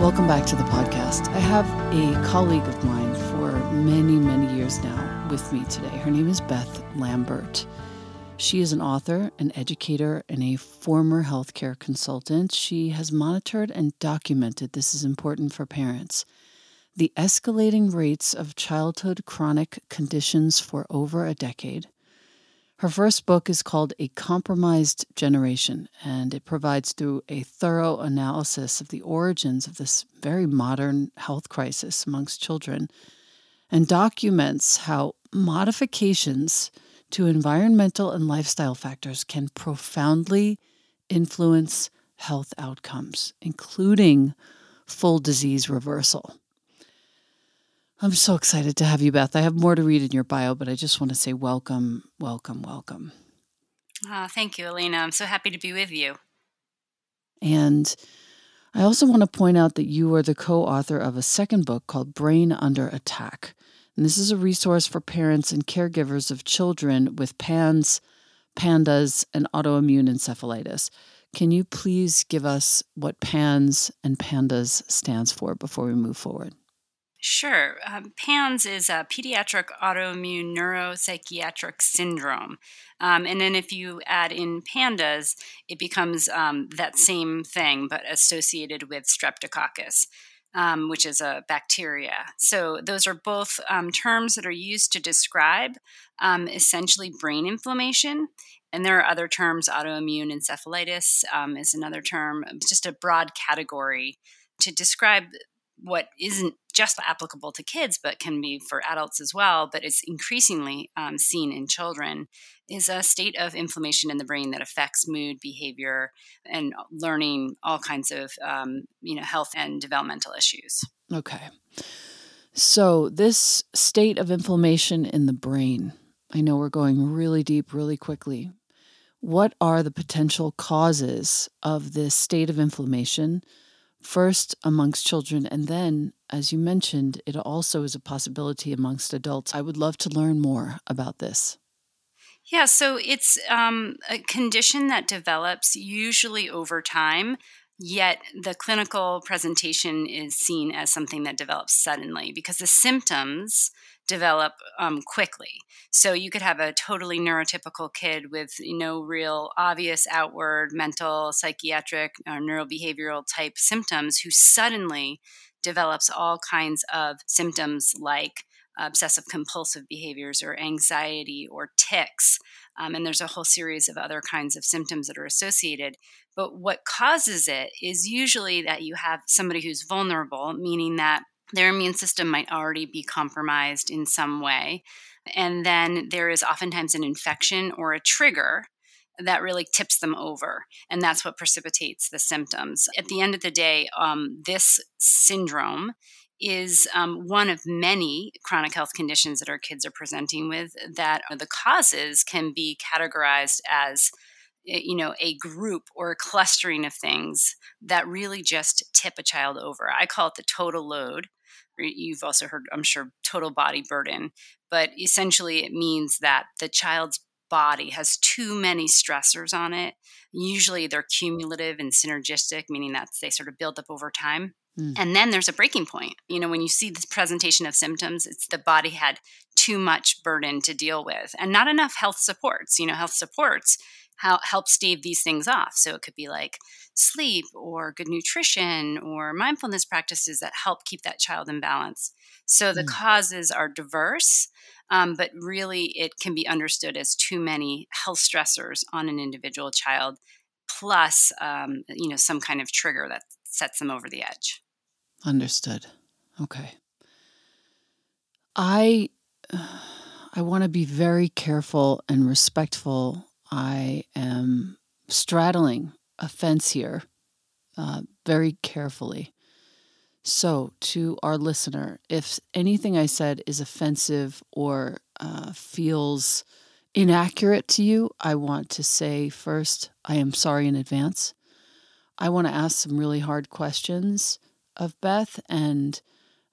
Welcome back to the podcast. I have a colleague of mine for many, many years now with me today. Her name is Beth Lambert. She is an author, an educator, and a former healthcare consultant. She has monitored and documented this is important for parents the escalating rates of childhood chronic conditions for over a decade. Her first book is called A Compromised Generation, and it provides through a thorough analysis of the origins of this very modern health crisis amongst children and documents how modifications to environmental and lifestyle factors can profoundly influence health outcomes, including full disease reversal. I'm so excited to have you, Beth. I have more to read in your bio, but I just want to say welcome, welcome, welcome. Oh, thank you, Alina. I'm so happy to be with you. And I also want to point out that you are the co author of a second book called Brain Under Attack and this is a resource for parents and caregivers of children with PANS, PANDAS, and autoimmune encephalitis. Can you please give us what PANS and PANDAS stands for before we move forward? Sure. Um, PANS is a pediatric autoimmune neuropsychiatric syndrome. Um, and then if you add in PANDAS, it becomes um, that same thing, but associated with streptococcus um, which is a bacteria. So, those are both um, terms that are used to describe um, essentially brain inflammation. And there are other terms, autoimmune encephalitis is another term, just a broad category to describe what isn't just applicable to kids, but can be for adults as well, but is increasingly um, seen in children, is a state of inflammation in the brain that affects mood, behavior, and learning, all kinds of um, you know health and developmental issues. Okay, so this state of inflammation in the brain. I know we're going really deep, really quickly. What are the potential causes of this state of inflammation? First amongst children, and then, as you mentioned, it also is a possibility amongst adults. I would love to learn more about this. Yeah, so it's um, a condition that develops usually over time, yet the clinical presentation is seen as something that develops suddenly because the symptoms develop um, quickly. So you could have a totally neurotypical kid with no real obvious outward mental, psychiatric, or neurobehavioral type symptoms who suddenly develops all kinds of symptoms like obsessive compulsive behaviors or anxiety or tics. Um, and there's a whole series of other kinds of symptoms that are associated. But what causes it is usually that you have somebody who's vulnerable, meaning that their immune system might already be compromised in some way. And then there is oftentimes an infection or a trigger that really tips them over. And that's what precipitates the symptoms. At the end of the day, um, this syndrome is um, one of many chronic health conditions that our kids are presenting with that the causes can be categorized as you know a group or a clustering of things that really just tip a child over. I call it the total load. You've also heard i'm sure total body burden but essentially it means that the child's body has too many stressors on it. Usually they're cumulative and synergistic meaning that they sort of build up over time. Mm. and then there's a breaking point. You know when you see this presentation of symptoms it's the body had too much burden to deal with and not enough health supports. You know health supports how help stave these things off. So it could be like sleep or good nutrition or mindfulness practices that help keep that child in balance. So the mm. causes are diverse, um, but really it can be understood as too many health stressors on an individual child, plus um, you know some kind of trigger that sets them over the edge. Understood. Okay. I I want to be very careful and respectful I am straddling a fence here uh, very carefully. So, to our listener, if anything I said is offensive or uh, feels inaccurate to you, I want to say first, I am sorry in advance. I want to ask some really hard questions of Beth, and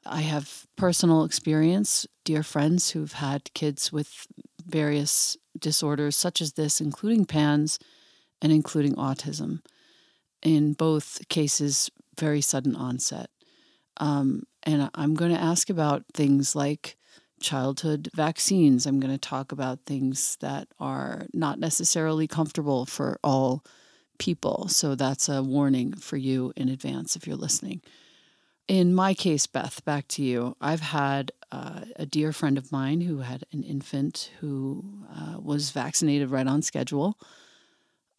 I have personal experience, dear friends who've had kids with various disorders such as this, including PANS and including autism. In both cases, very sudden onset. Um, and I'm going to ask about things like childhood vaccines. I'm going to talk about things that are not necessarily comfortable for all people. So that's a warning for you in advance if you're listening. In my case, Beth, back to you. I've had uh, a dear friend of mine who had an infant who uh, was vaccinated right on schedule.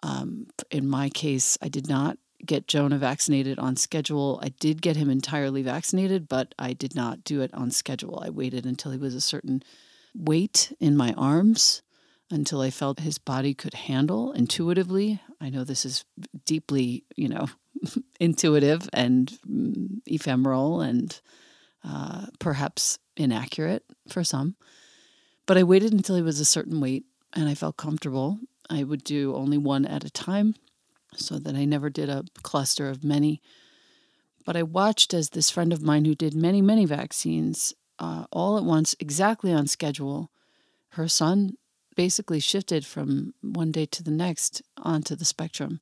Um, in my case, I did not get Jonah vaccinated on schedule. I did get him entirely vaccinated, but I did not do it on schedule. I waited until he was a certain weight in my arms until I felt his body could handle intuitively. I know this is deeply, you know, intuitive and mm, ephemeral and uh, perhaps inaccurate for some. But I waited until he was a certain weight and I felt comfortable. I would do only one at a time so that I never did a cluster of many. But I watched as this friend of mine who did many, many vaccines uh, all at once, exactly on schedule, her son basically shifted from one day to the next onto the spectrum.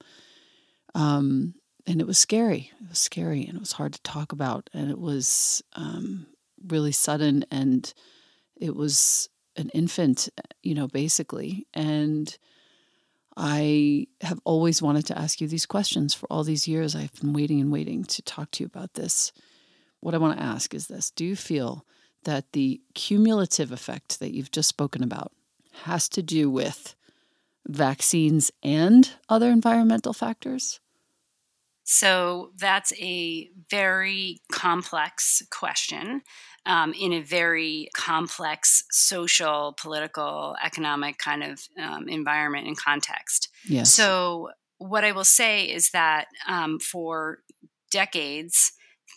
Um, and it was scary. It was scary and it was hard to talk about. And it was um, really sudden and it was an infant, you know, basically. And I have always wanted to ask you these questions for all these years. I've been waiting and waiting to talk to you about this. What I want to ask is this Do you feel that the cumulative effect that you've just spoken about has to do with vaccines and other environmental factors? So that's a very complex question um, in a very complex social, political, economic kind of um, environment and context. Yes. So, what I will say is that um, for decades,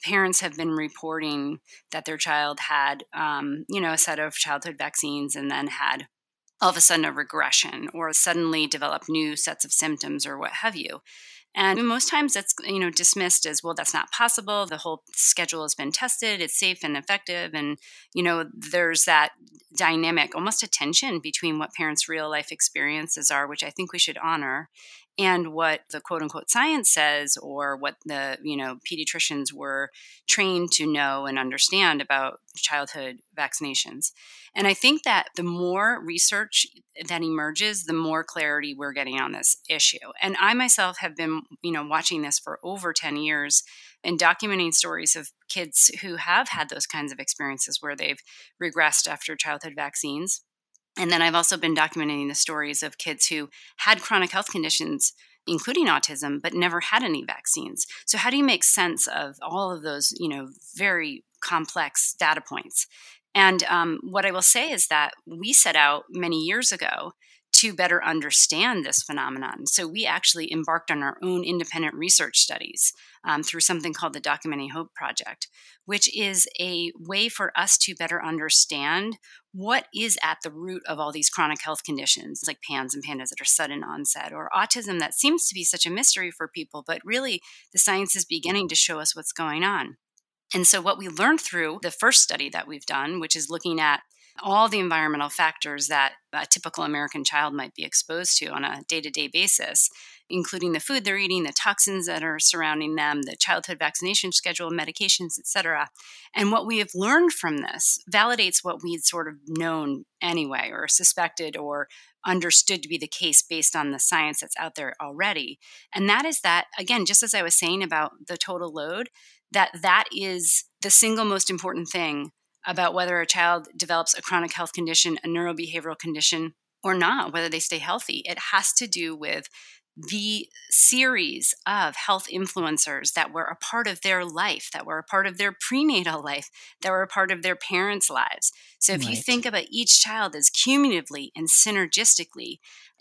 parents have been reporting that their child had, um, you know, a set of childhood vaccines and then had all of a sudden a regression or suddenly developed new sets of symptoms or what have you. And most times that's you know dismissed as well that's not possible. The whole schedule has been tested, it's safe and effective and you know there's that dynamic almost a tension between what parents' real life experiences are, which I think we should honor, and what the quote unquote science says or what the you know pediatricians were trained to know and understand about childhood vaccinations. And i think that the more research that emerges the more clarity we're getting on this issue. And i myself have been you know watching this for over 10 years and documenting stories of kids who have had those kinds of experiences where they've regressed after childhood vaccines and then I've also been documenting the stories of kids who had chronic health conditions, including autism, but never had any vaccines. So how do you make sense of all of those, you know, very complex data points? And um, what I will say is that we set out many years ago to better understand this phenomenon. So we actually embarked on our own independent research studies um, through something called the Documenting Hope Project, which is a way for us to better understand what is at the root of all these chronic health conditions, like PANS and PANDAS that are sudden onset, or autism that seems to be such a mystery for people, but really the science is beginning to show us what's going on. And so, what we learned through the first study that we've done, which is looking at all the environmental factors that a typical American child might be exposed to on a day to day basis, including the food they're eating, the toxins that are surrounding them, the childhood vaccination schedule, medications, etc. And what we have learned from this validates what we'd sort of known anyway, or suspected, or understood to be the case based on the science that's out there already. And that is that, again, just as I was saying about the total load, that that is the single most important thing about whether a child develops a chronic health condition, a neurobehavioral condition, or not, whether they stay healthy. It has to do with the series of health influencers that were a part of their life, that were a part of their prenatal life, that were a part of their parents' lives. So if right. you think about each child as cumulatively and synergistically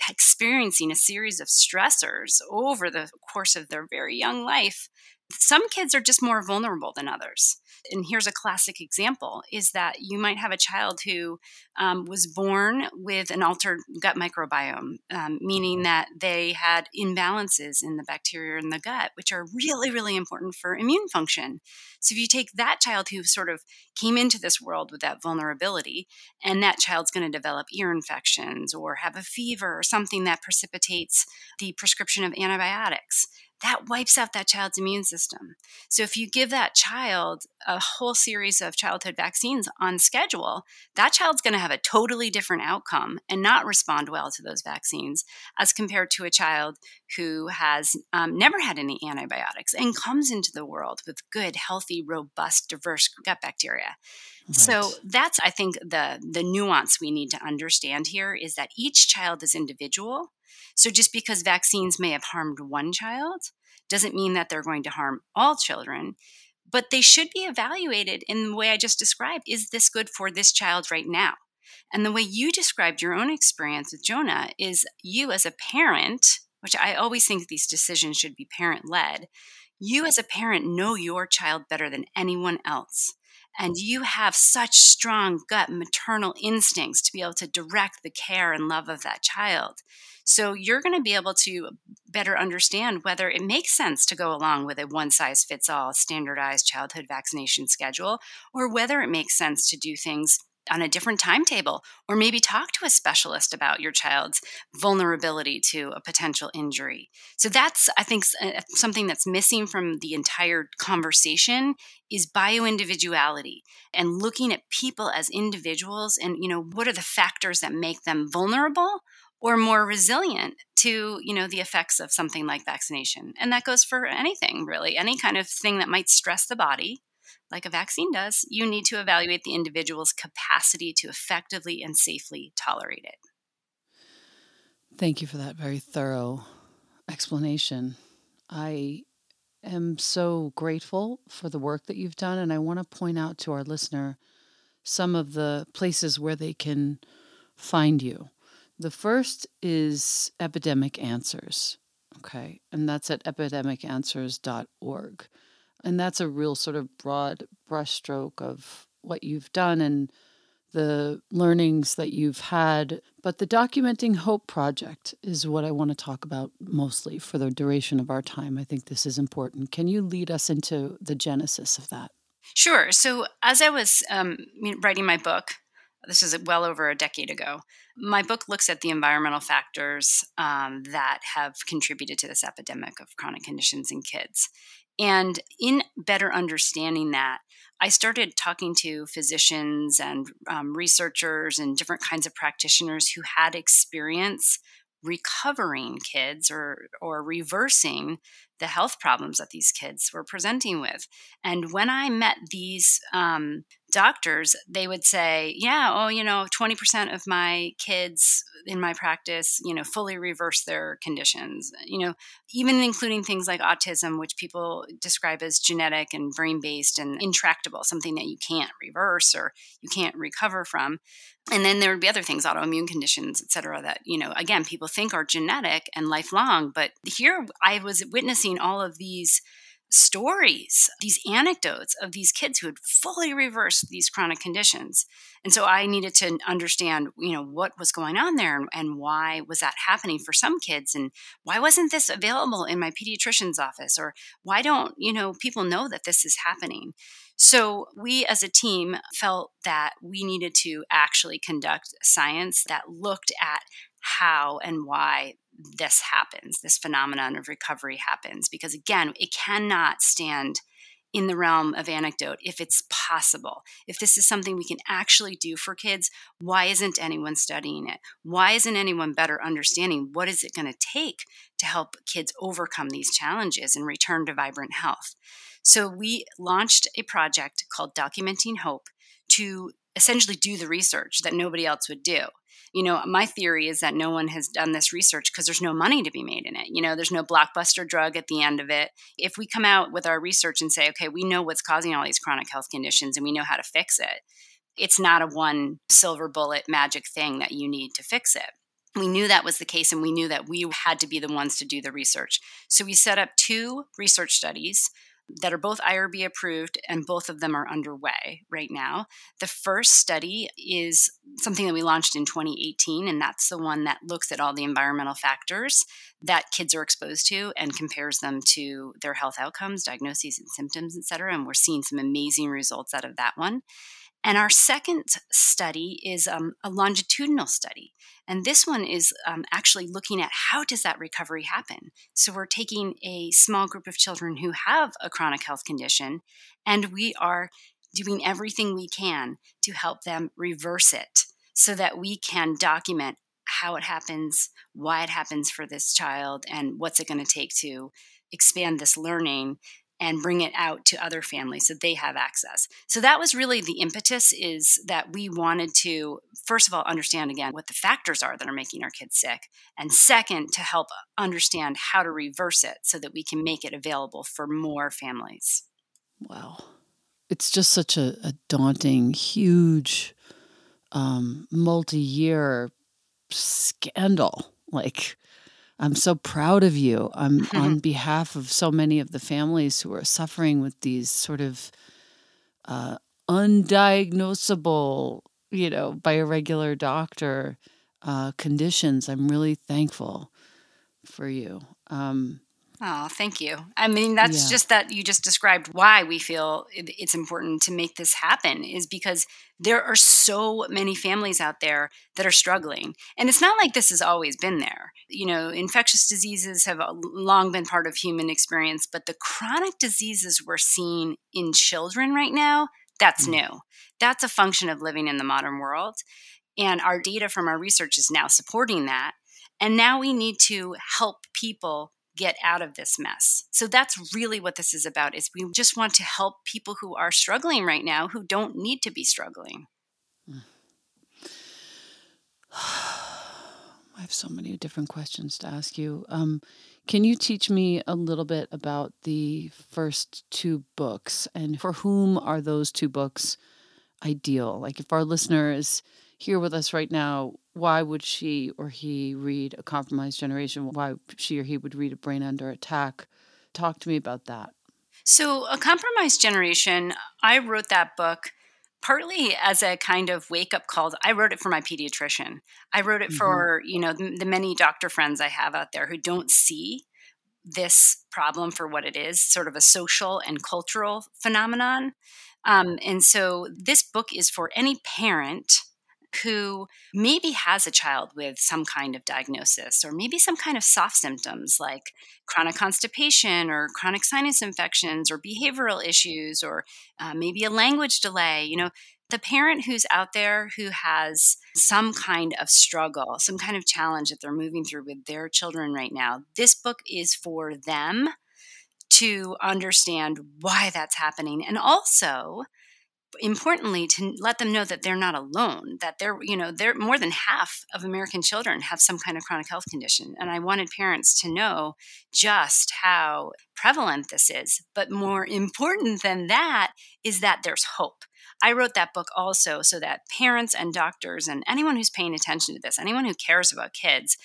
experiencing a series of stressors over the course of their very young life, some kids are just more vulnerable than others. And here's a classic example is that you might have a child who um, was born with an altered gut microbiome um, meaning that they had imbalances in the bacteria in the gut which are really really important for immune function. So if you take that child who sort of came into this world with that vulnerability and that child's going to develop ear infections or have a fever or something that precipitates the prescription of antibiotics that wipes out that child's immune system. So if you give that child a whole series of childhood vaccines on schedule, that child's going to have a totally different outcome and not respond well to those vaccines as compared to a child who has um, never had any antibiotics and comes into the world with good, healthy, robust, diverse gut bacteria. Right. So that's I think the the nuance we need to understand here is that each child is individual so just because vaccines may have harmed one child doesn't mean that they're going to harm all children. But they should be evaluated in the way I just described. Is this good for this child right now? And the way you described your own experience with Jonah is you as a parent, which I always think these decisions should be parent led, you as a parent know your child better than anyone else and you have such strong gut maternal instincts to be able to direct the care and love of that child. So you're going to be able to better understand whether it makes sense to go along with a one size fits all standardized childhood vaccination schedule or whether it makes sense to do things on a different timetable or maybe talk to a specialist about your child's vulnerability to a potential injury. So that's i think uh, something that's missing from the entire conversation is bioindividuality and looking at people as individuals and you know what are the factors that make them vulnerable or more resilient to you know the effects of something like vaccination. And that goes for anything really any kind of thing that might stress the body like a vaccine does, you need to evaluate the individual's capacity to effectively and safely tolerate it. Thank you for that very thorough explanation. I am so grateful for the work that you've done, and I want to point out to our listener some of the places where they can find you. The first is Epidemic Answers, okay, and that's at epidemicanswers.org. And that's a real sort of broad brushstroke of what you've done and the learnings that you've had. But the Documenting Hope Project is what I want to talk about mostly for the duration of our time. I think this is important. Can you lead us into the genesis of that? Sure. So, as I was um, writing my book, this is well over a decade ago. My book looks at the environmental factors um, that have contributed to this epidemic of chronic conditions in kids. And in better understanding that, I started talking to physicians and um, researchers and different kinds of practitioners who had experience recovering kids or or reversing the health problems that these kids were presenting with. And when I met these um, doctors, they would say, Yeah, oh, you know, 20% of my kids in my practice, you know, fully reverse their conditions, you know, even including things like autism, which people describe as genetic and brain based and intractable, something that you can't reverse or you can't recover from and then there would be other things autoimmune conditions et cetera that you know again people think are genetic and lifelong but here i was witnessing all of these stories these anecdotes of these kids who had fully reversed these chronic conditions. And so i needed to understand you know what was going on there and, and why was that happening for some kids? And why wasn't this available in my pediatrician's office? Or why don't you know people know that this is happening? So, we as a team felt that we needed to actually conduct science that looked at how and why this happens, this phenomenon of recovery happens. Because again, it cannot stand in the realm of anecdote if it's possible. If this is something we can actually do for kids, why isn't anyone studying it? Why isn't anyone better understanding what is it going to take to help kids overcome these challenges and return to vibrant health? So we launched a project called Documenting Hope to essentially do the research that nobody else would do. You know, my theory is that no one has done this research because there's no money to be made in it. You know, there's no blockbuster drug at the end of it. If we come out with our research and say, okay, we know what's causing all these chronic health conditions and we know how to fix it, it's not a one silver bullet magic thing that you need to fix it we knew that was the case and we knew that we had to be the ones to do the research. So we set up two research studies that are both IRB approved, and both of them are underway right now. The first study is something that we launched in 2018, and that's the one that looks at all the environmental factors that kids are exposed to and compares them to their health outcomes, diagnoses, and symptoms, et cetera. And we're seeing some amazing results out of that one. And our second study is um, a longitudinal study. And this one is um, actually looking at how does that recovery happen. So we're taking a small group of children who have a chronic health condition, and we are doing everything we can to help them reverse it so that we can document how it happens, why it happens for this child, and what's it going to take to expand this learning and bring it out to other families so they have access. So that was really the impetus is that we wanted to first of all understand again what the factors are that are making our kids sick and second to help understand how to reverse it so that we can make it available for more families. Wow. It's just such a, a daunting, huge, um, multi year scandal. Like, I'm so proud of you. I'm on behalf of so many of the families who are suffering with these sort of uh, undiagnosable, you know, by a regular doctor uh, conditions. I'm really thankful for you. Um, Oh, thank you. I mean, that's yeah. just that you just described why we feel it's important to make this happen is because there are so many families out there that are struggling. And it's not like this has always been there. You know, infectious diseases have long been part of human experience, but the chronic diseases we're seeing in children right now, that's mm. new. That's a function of living in the modern world. And our data from our research is now supporting that. And now we need to help people get out of this mess. So that's really what this is about is we just want to help people who are struggling right now who don't need to be struggling. I have so many different questions to ask you. Um, can you teach me a little bit about the first two books and for whom are those two books ideal? Like if our listeners here with us right now, why would she or he read A Compromised Generation? Why she or he would read A Brain Under Attack? Talk to me about that. So, A Compromised Generation, I wrote that book partly as a kind of wake up call. I wrote it for my pediatrician. I wrote it mm-hmm. for, you know, the, the many doctor friends I have out there who don't see this problem for what it is, sort of a social and cultural phenomenon. Um, and so this book is for any parent who maybe has a child with some kind of diagnosis or maybe some kind of soft symptoms like chronic constipation or chronic sinus infections or behavioral issues or uh, maybe a language delay. You know, the parent who's out there who has some kind of struggle, some kind of challenge that they're moving through with their children right now, this book is for them to understand why that's happening and also importantly to let them know that they're not alone that they're you know they're more than half of american children have some kind of chronic health condition. And i wanted parents to know just how prevalent this is. But more important than that is that there's hope. I wrote that book also so that parents and doctors and anyone who's paying attention to this, anyone who cares about kids,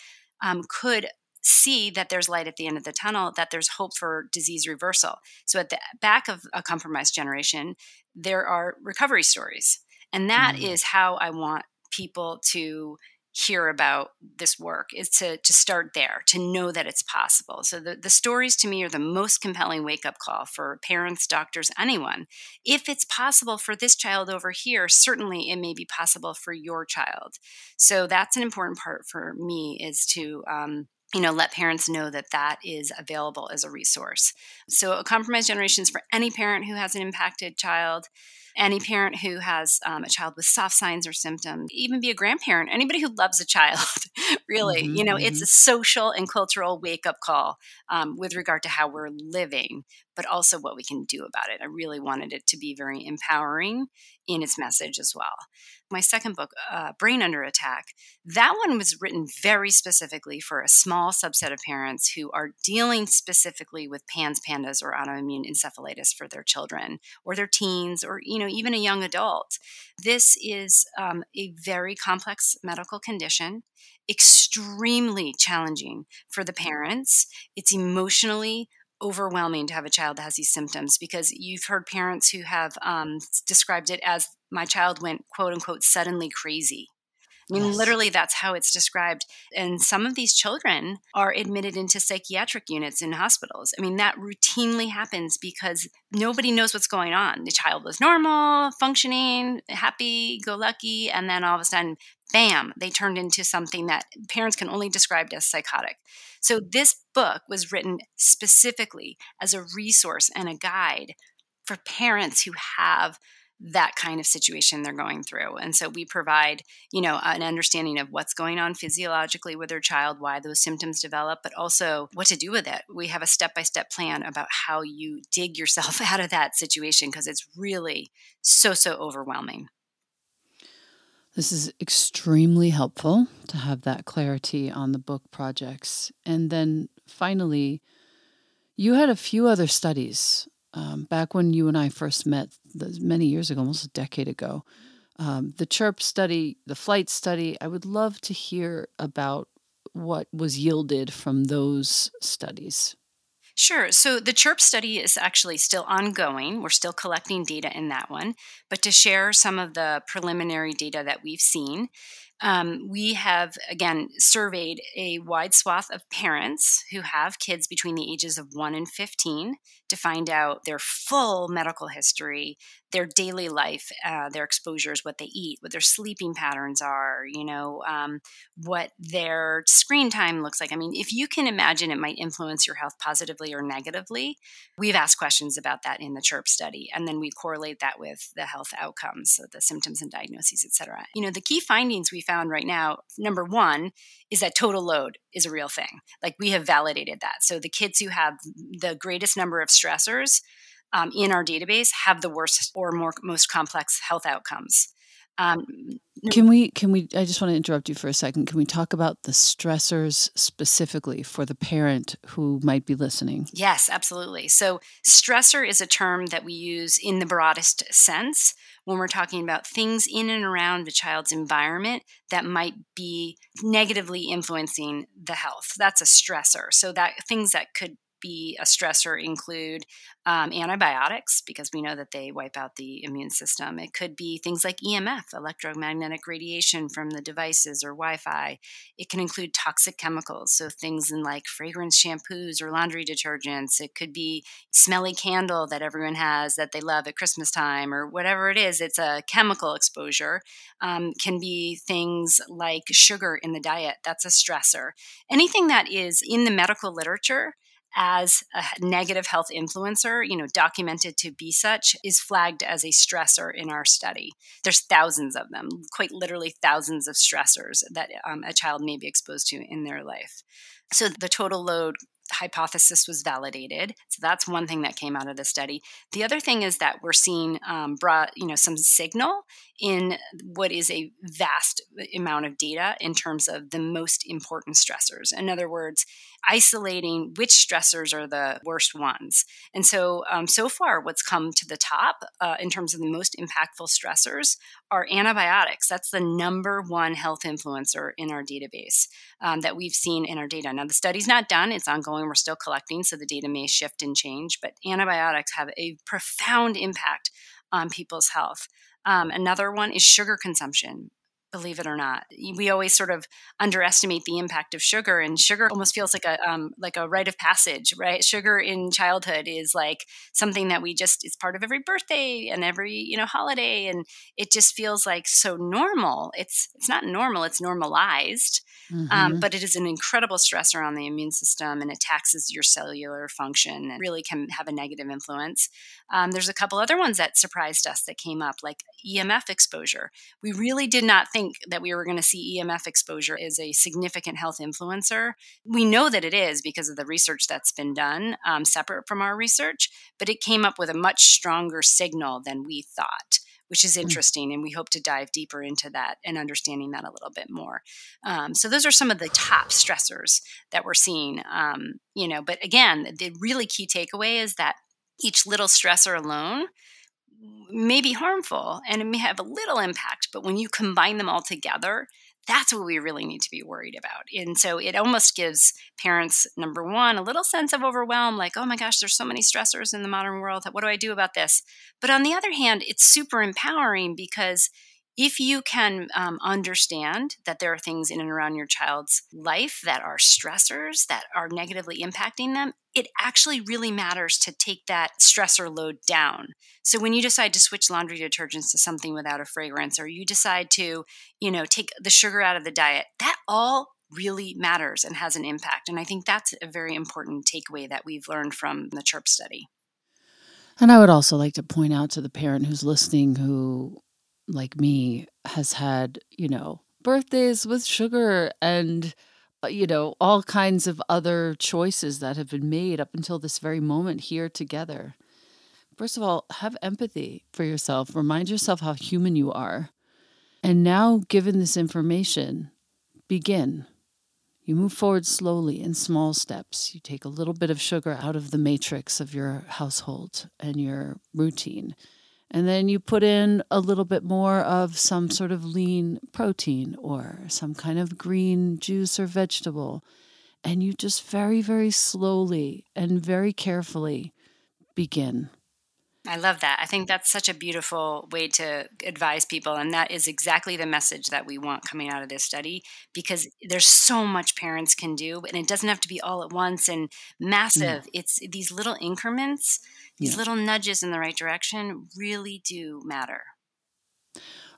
um, could see that there's light at the end of the tunnel, that there's hope for disease reversal. So at the back of a compromised generation, there are recovery stories. And that mm. is how I want people to hear about this work is to to start there to know that it's possible so the, the stories to me are the most compelling wake up call for parents doctors anyone if it's possible for this child over here certainly it may be possible for your child so that's an important part for me is to um, you know let parents know that that is available as a resource. So a compromised generation is for any parent who has an impacted child any parent who has um, a child with soft signs or symptoms even be a grandparent anybody who loves a child really. Mm-hmm, you know mm-hmm. it's a social and cultural wake up call um, with regard to how we're living but also what we can do about it i really wanted it to be very empowering in its message as well my second book, uh, Brain Under Attack, that one was written very specifically for a small subset of parents who are dealing specifically with PANS, PANDAS, or autoimmune encephalitis for their children or their teens or you know even a young adult. This is um, a very complex medical condition extremely challenging for the parents. It's emotionally overwhelming to have a child that has these symptoms because you've heard parents who have um, described it as my child went quote unquote suddenly crazy I mean, Yes. literally, that's how it's described. And some of these children are admitted into psychiatric units in hospitals. I mean, that routinely happens because nobody knows what's going on. The child was normal, functioning, happy, go lucky, and then all of a sudden, bam, they turned into something that parents can only describe as psychotic. So, this book was written specifically as a resource and a guide for parents who have that kind of situation they're going through. And so we provide, you know, an understanding of what's going on physiologically with their child, why those symptoms develop, but also what to do with it. We have a step-by-step plan about how you dig yourself out of that situation because it's really so so overwhelming. This is extremely helpful to have that clarity on the book projects. And then finally, you had a few other studies um, back when you and I first met many years ago, almost a decade ago. Um, the CHIRP study, the flight study, I would love to hear about what was yielded from those studies. Sure. So the CHIRP study is actually still ongoing. We're still collecting data in that one. But to share some of the preliminary data that we've seen, um, we have, again, surveyed a wide swath of parents who have kids between the ages of 1 and 15 to find out their full medical history, their daily life, uh, their exposures, what they eat, what their sleeping patterns are, you know, um, what their screen time looks like. I mean, if you can imagine it might influence your health positively or negatively, we've asked questions about that in the CHIRP study. And then we correlate that with the health outcomes, so the symptoms and diagnoses, et cetera. You know, the key findings we found right now, number one, is that total load is a real thing. Like we have validated that. So the kids who have the greatest number of stressors um, in our database have the worst or more most complex health outcomes. Um, can we can we i just want to interrupt you for a second. Can we talk about the stressors specifically for the parent who might be listening? Yes absolutely. So stressor is a term that we use in the broadest sense when we're talking about things in and around the child's environment that might be negatively influencing the health. That's a stressor. So that things that could be a stressor include um, antibiotics because we know that they wipe out the immune system. It could be things like EMF, electromagnetic radiation from the devices or Wi Fi. It can include toxic chemicals, so things in like fragrance shampoos or laundry detergents. It could be smelly candle that everyone has that they love at Christmas time or whatever it is. It's a chemical exposure. Um, can be things like sugar in the diet. That's a stressor. Anything that is in the medical literature as a negative health influencer, you know, documented to be such, is flagged as a stressor in our study. There's thousands of them, quite literally thousands of stressors that um, a child may be exposed to in their life. So the total load hypothesis was validated. So that's one thing that came out of the study. The other thing is that we're seeing um, brought you know some signal in what is a vast amount of data in terms of the most important stressors. In other words, isolating which stressors are the worst ones. And so, um, so far, what's come to the top uh, in terms of the most impactful stressors are antibiotics. That's the number one health influencer in our database um, that we've seen in our data. Now, the study's not done, it's ongoing. We're still collecting, so the data may shift and change, but antibiotics have a profound impact on people's health. Um, another one is sugar consumption believe it or not. We always sort of underestimate the impact of sugar, and sugar almost feels like a um, like a rite of passage, right? Sugar in childhood is like something that we just it's part of every birthday and every you know holiday, and it just feels like so normal. It's it's not normal; it's normalized. Um, mm-hmm. Um, but it is an incredible stressor on the immune system and it taxes your cellular function and really can have a negative influence. Um, there's a couple other ones that surprised us that came up, like EMF exposure. We really did not think that we were going to see EMF exposure as a significant health influencer. We know that it is because of the research that's been done um, separate from our research, but it came up with a much stronger signal than we thought which is mm. interesting. And we hope to dive deeper into that and understanding that a little bit more. Um, so those are some of the top stressors that we're seeing. Um, you know, but again, the really key takeaway is that each little stressor alone may be harmful and it may have a little impact, but when you combine them all together, that's what we really need to be worried about. And so it almost gives parents, number one, a little sense of overwhelm like, oh my gosh, there's so many stressors in the modern world. What do I do about this? But on the other hand, it's super empowering because if you can um, understand that there are things in and around your child's life that are stressors that are negatively impacting them, it actually really matters to take that stressor load down. So when you decide to switch laundry detergents to something without a fragrance, or you decide to, you know, take the sugar out of the diet, that all really matters and has an impact. And I think that's a very important takeaway that we've learned from the CHIRP study. And I would also like to point out to the parent who's listening who like me has had, you know, birthdays with sugar and uh, you know, all kinds of other choices that have been made up until this very moment here together. First of all, have empathy for yourself. Remind yourself how human you are. And now, given this information, begin. You move forward slowly in small steps. You take a little bit of sugar out of the matrix of your household and your routine. And then you put in a little bit more of some sort of lean protein or some kind of green juice or vegetable. And you just very, very slowly and very carefully begin. I love that. I think that's such a beautiful way to advise people. And that is exactly the message that we want coming out of this study because there's so much parents can do, and it doesn't have to be all at once and mm. massive. Yeah. It's these little increments these yeah. little nudges in the right direction really do matter.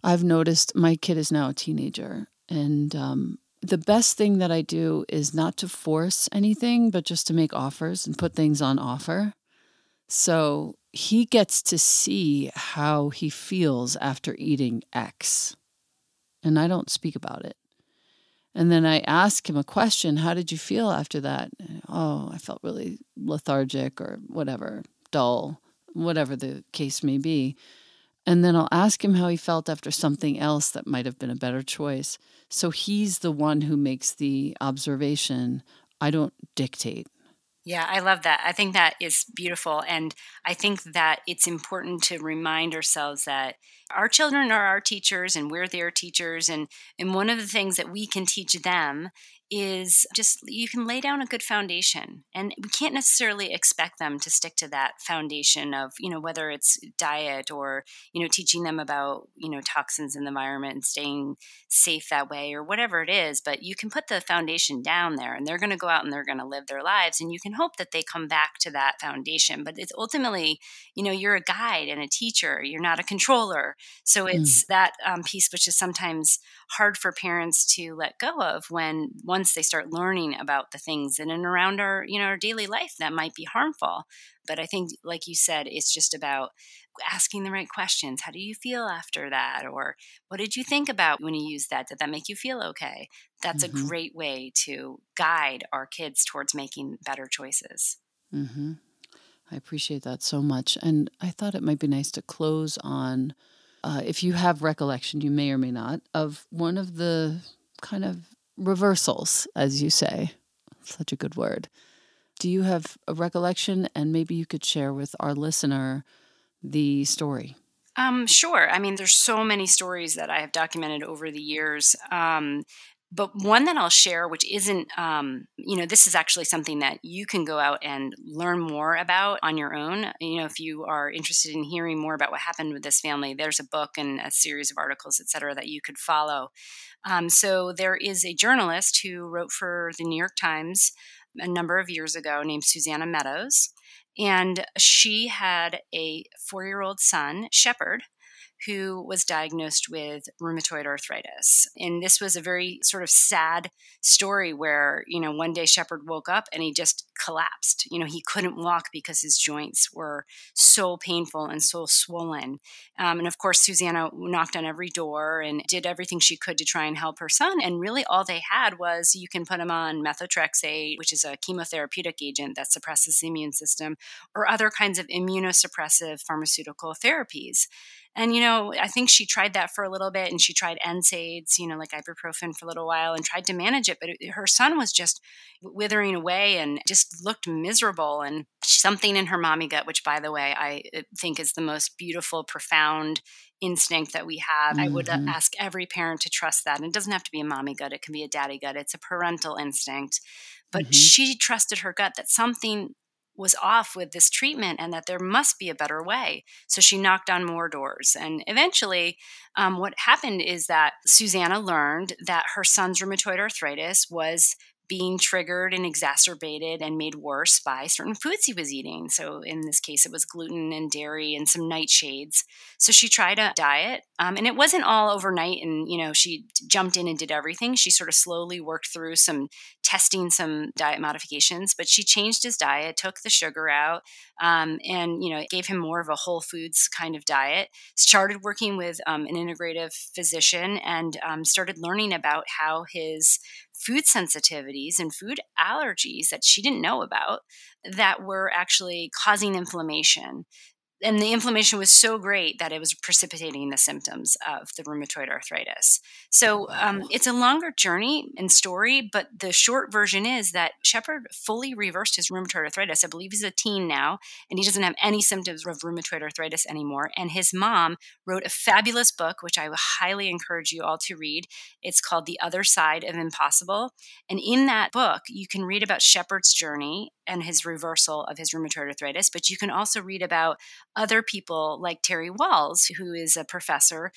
I've noticed my kid is now a teenager, and um, the best thing that I do is not to force anything, but just to make offers and put things on offer. So he gets to see how he feels after eating X. And I don't speak about it. And then I ask him a question How did you feel after that? Oh, I felt really lethargic or whatever dull, whatever the case may be. And then I'll ask him how he felt after something else that might have been a better choice. So he's the one who makes the observation. I don't dictate. Yeah, I love that. I think that is beautiful. And I think that it's important to remind ourselves that our children are our teachers and we're their teachers. And, and one of the things that we can teach them is just you can lay down a good foundation and we can't necessarily expect them to stick to that foundation of you know whether it's diet or you know teaching them about you know toxins in the environment and staying safe that way or whatever it is but you can put the foundation down there and they're going to go out and they're going to live their lives and you can hope that they come back to that foundation but it's ultimately you know you're a guide and a teacher you're not a controller so it's mm. that um, piece which is sometimes hard for parents to let go of when once they start learning about the things in and around our you know our daily life that might be harmful. But i think like you said it's just about asking the right questions. How do you feel after that? Or what did you think about when you used that? Did that make you feel okay? That's mm-hmm. a great way to guide our kids towards making better choices. Mm-hmm. i appreciate that so much and i thought it might be nice to close on uh, if you have recollection, you may or may not, of one of the kind of reversals, as you say. Such a good word. Do you have a recollection? And maybe you could share with our listener the story. Um, sure. I mean, there's so many stories that I have documented over the years. Um, but one that I'll share, which isn't, um, you know, this is actually something that you can go out and learn more about on your own. You know, if you are interested in hearing more about what happened with this family, there's a book and a series of articles, et cetera, that you could follow. Um, so there is a journalist who wrote for the New York Times a number of years ago named Susannah Meadows. And she had a four year old son, Shepherd, who was diagnosed with rheumatoid arthritis. And this was a very sort of sad story where, you know, one day Shepherd woke up and he just collapsed. You know, he couldn't walk because his joints were so painful and so swollen. Um, and of course, Susannah knocked on every door and did everything she could to try and help her son. And really, all they had was you can put him on methotrexate, which is a chemotherapeutic agent that suppresses the immune system, or other kinds of immunosuppressive pharmaceutical therapies. And, you know, I think she tried that for a little bit and she tried NSAIDs, you know, like ibuprofen for a little while and tried to manage it. But it, her son was just withering away and just looked miserable. And something in her mommy gut, which, by the way, I uh, think is the most beautiful, profound instinct that we have. Mm-hmm. I would uh, mm-hmm. ask every parent to trust that. And it doesn't have to be a mommy gut, it can be a daddy gut. It's a parental instinct. But mm-hmm. she trusted her gut that something was off with this treatment and that there must be a better way. So she knocked on more doors. And eventually, um, what happened is that Susannah learned that her son's rheumatoid arthritis was being triggered and exacerbated and made worse by certain foods he was eating. So, in this case, it was gluten and dairy and some nightshades. So, she tried a diet, um, and it wasn't all overnight. And, you know, she jumped in and did everything. She sort of slowly worked through some testing some diet modifications, but she changed his diet, took the sugar out, um, and, you know, gave him more of a whole foods kind of diet. Started working with um, an integrative physician and um, started learning about how his food sensitivities and food allergies that she didn't know about that were actually causing inflammation and the inflammation was so great that it was precipitating the symptoms of the rheumatoid arthritis. So um, it's a longer journey and story, but the short version is that Shepherd fully reversed his rheumatoid arthritis. I believe he's a teen now, and he doesn't have any symptoms of rheumatoid arthritis anymore. And his mom wrote a fabulous book, which I highly encourage you all to read. It's called The Other Side of Impossible. And in that book, you can read about Shepherd's journey and his reversal of his rheumatoid arthritis, but you can also read about other people like Terry Wahls, who is a professor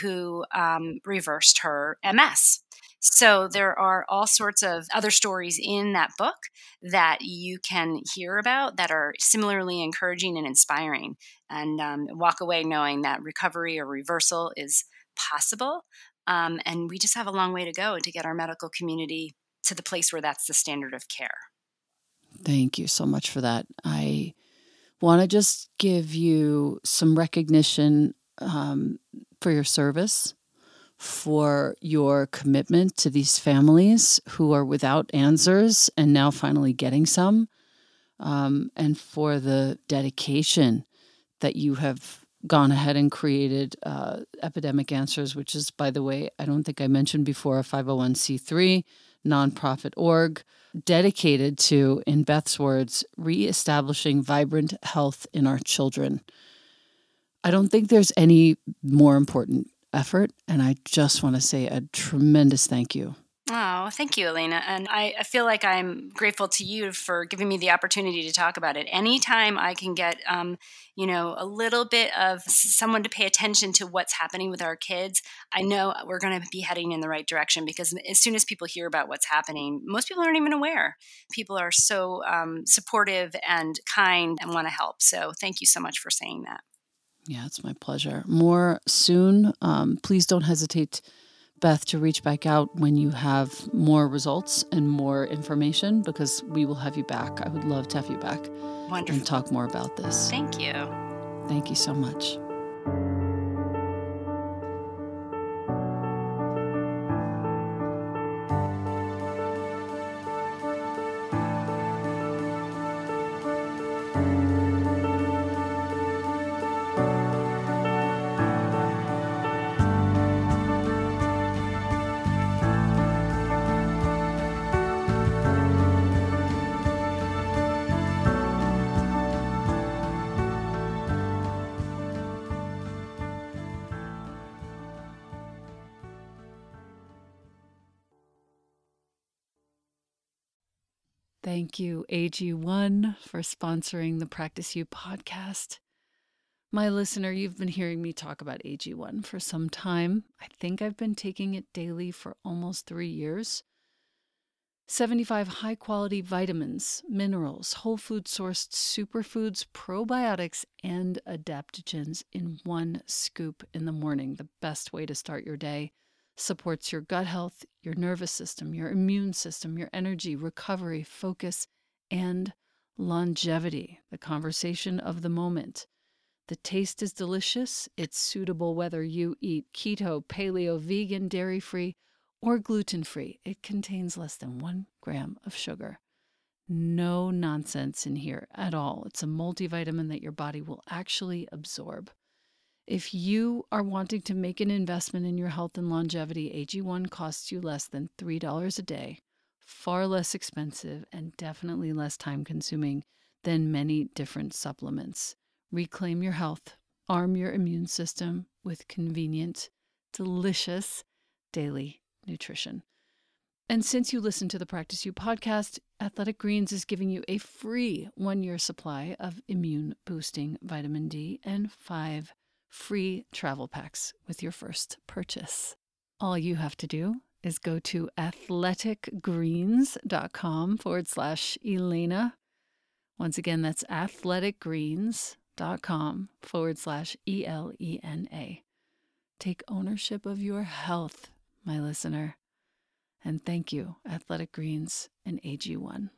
who um, reversed her MS. So there are all sorts of other stories in that book that you can hear about that are similarly encouraging and inspiring, and um, walk away knowing that recovery or reversal is possible. Um, and we just have a long way to go to get our medical community to the place where that's the standard of care. Thank you so much for that. I want to just give you some recognition um, for your service, for your commitment to these families who are without answers and now finally getting some, um, and for the dedication that you have gone ahead and created uh, Epidemic Answers, which is, by the way, I don't think I mentioned before, a 501c3 nonprofit org dedicated to, in Beth's words, reestablishing vibrant health in our children. I don't think there's any more important effort, and I just want to say a tremendous thank you Oh, thank you, Elena. And I, I, feel like I'm grateful to you for giving me the opportunity to talk about it. Anytime I can get, um, you know, a little bit of someone to pay attention to what's happening with our kids, I know we're going to be heading in the right direction because as soon as people hear about what's happening, most people aren't even aware. People are so um, supportive and kind and want to help. So thank you so much for saying that. Yeah, it's my pleasure. More soon. Um, please don't hesitate Beth, to reach back out when you have more results and more information because we will have you back. I would love to have you back Wonderful. and talk more about this. Thank you. Thank you so much. AG1, for sponsoring the Practice You podcast. My listener, you've been hearing me talk about AG1 for some time. I think I've been taking it daily for almost three years. 75 high quality vitamins, minerals, whole food sourced superfoods, probiotics, and adaptogens in one scoop in the morning. The best way to start your day supports your gut health, your nervous system, your immune system, your energy, recovery, focus, and longevity, the conversation of the moment. The taste is delicious. It's suitable whether you eat keto, paleo, vegan, dairy free, or gluten free. It contains less than one gram of sugar. No nonsense in here at all. It's a multivitamin that your body will actually absorb. If you are wanting to make an investment in your health and longevity, AG1 costs you less than $3 a day, far less expensive, and definitely less time consuming than many different supplements. Reclaim your health, arm your immune system with convenient, delicious daily nutrition. And since you listen to the Practice You podcast, Athletic Greens is giving you a free one year supply of immune boosting vitamin D and five free travel packs with your first purchase. All you have to do is go to athleticgreens.com forward slash Elena. Once again, that's athleticgreens.com forward slash E L E N A. Take ownership of your health, my listener. And thank you, Athletic Greens and AG1.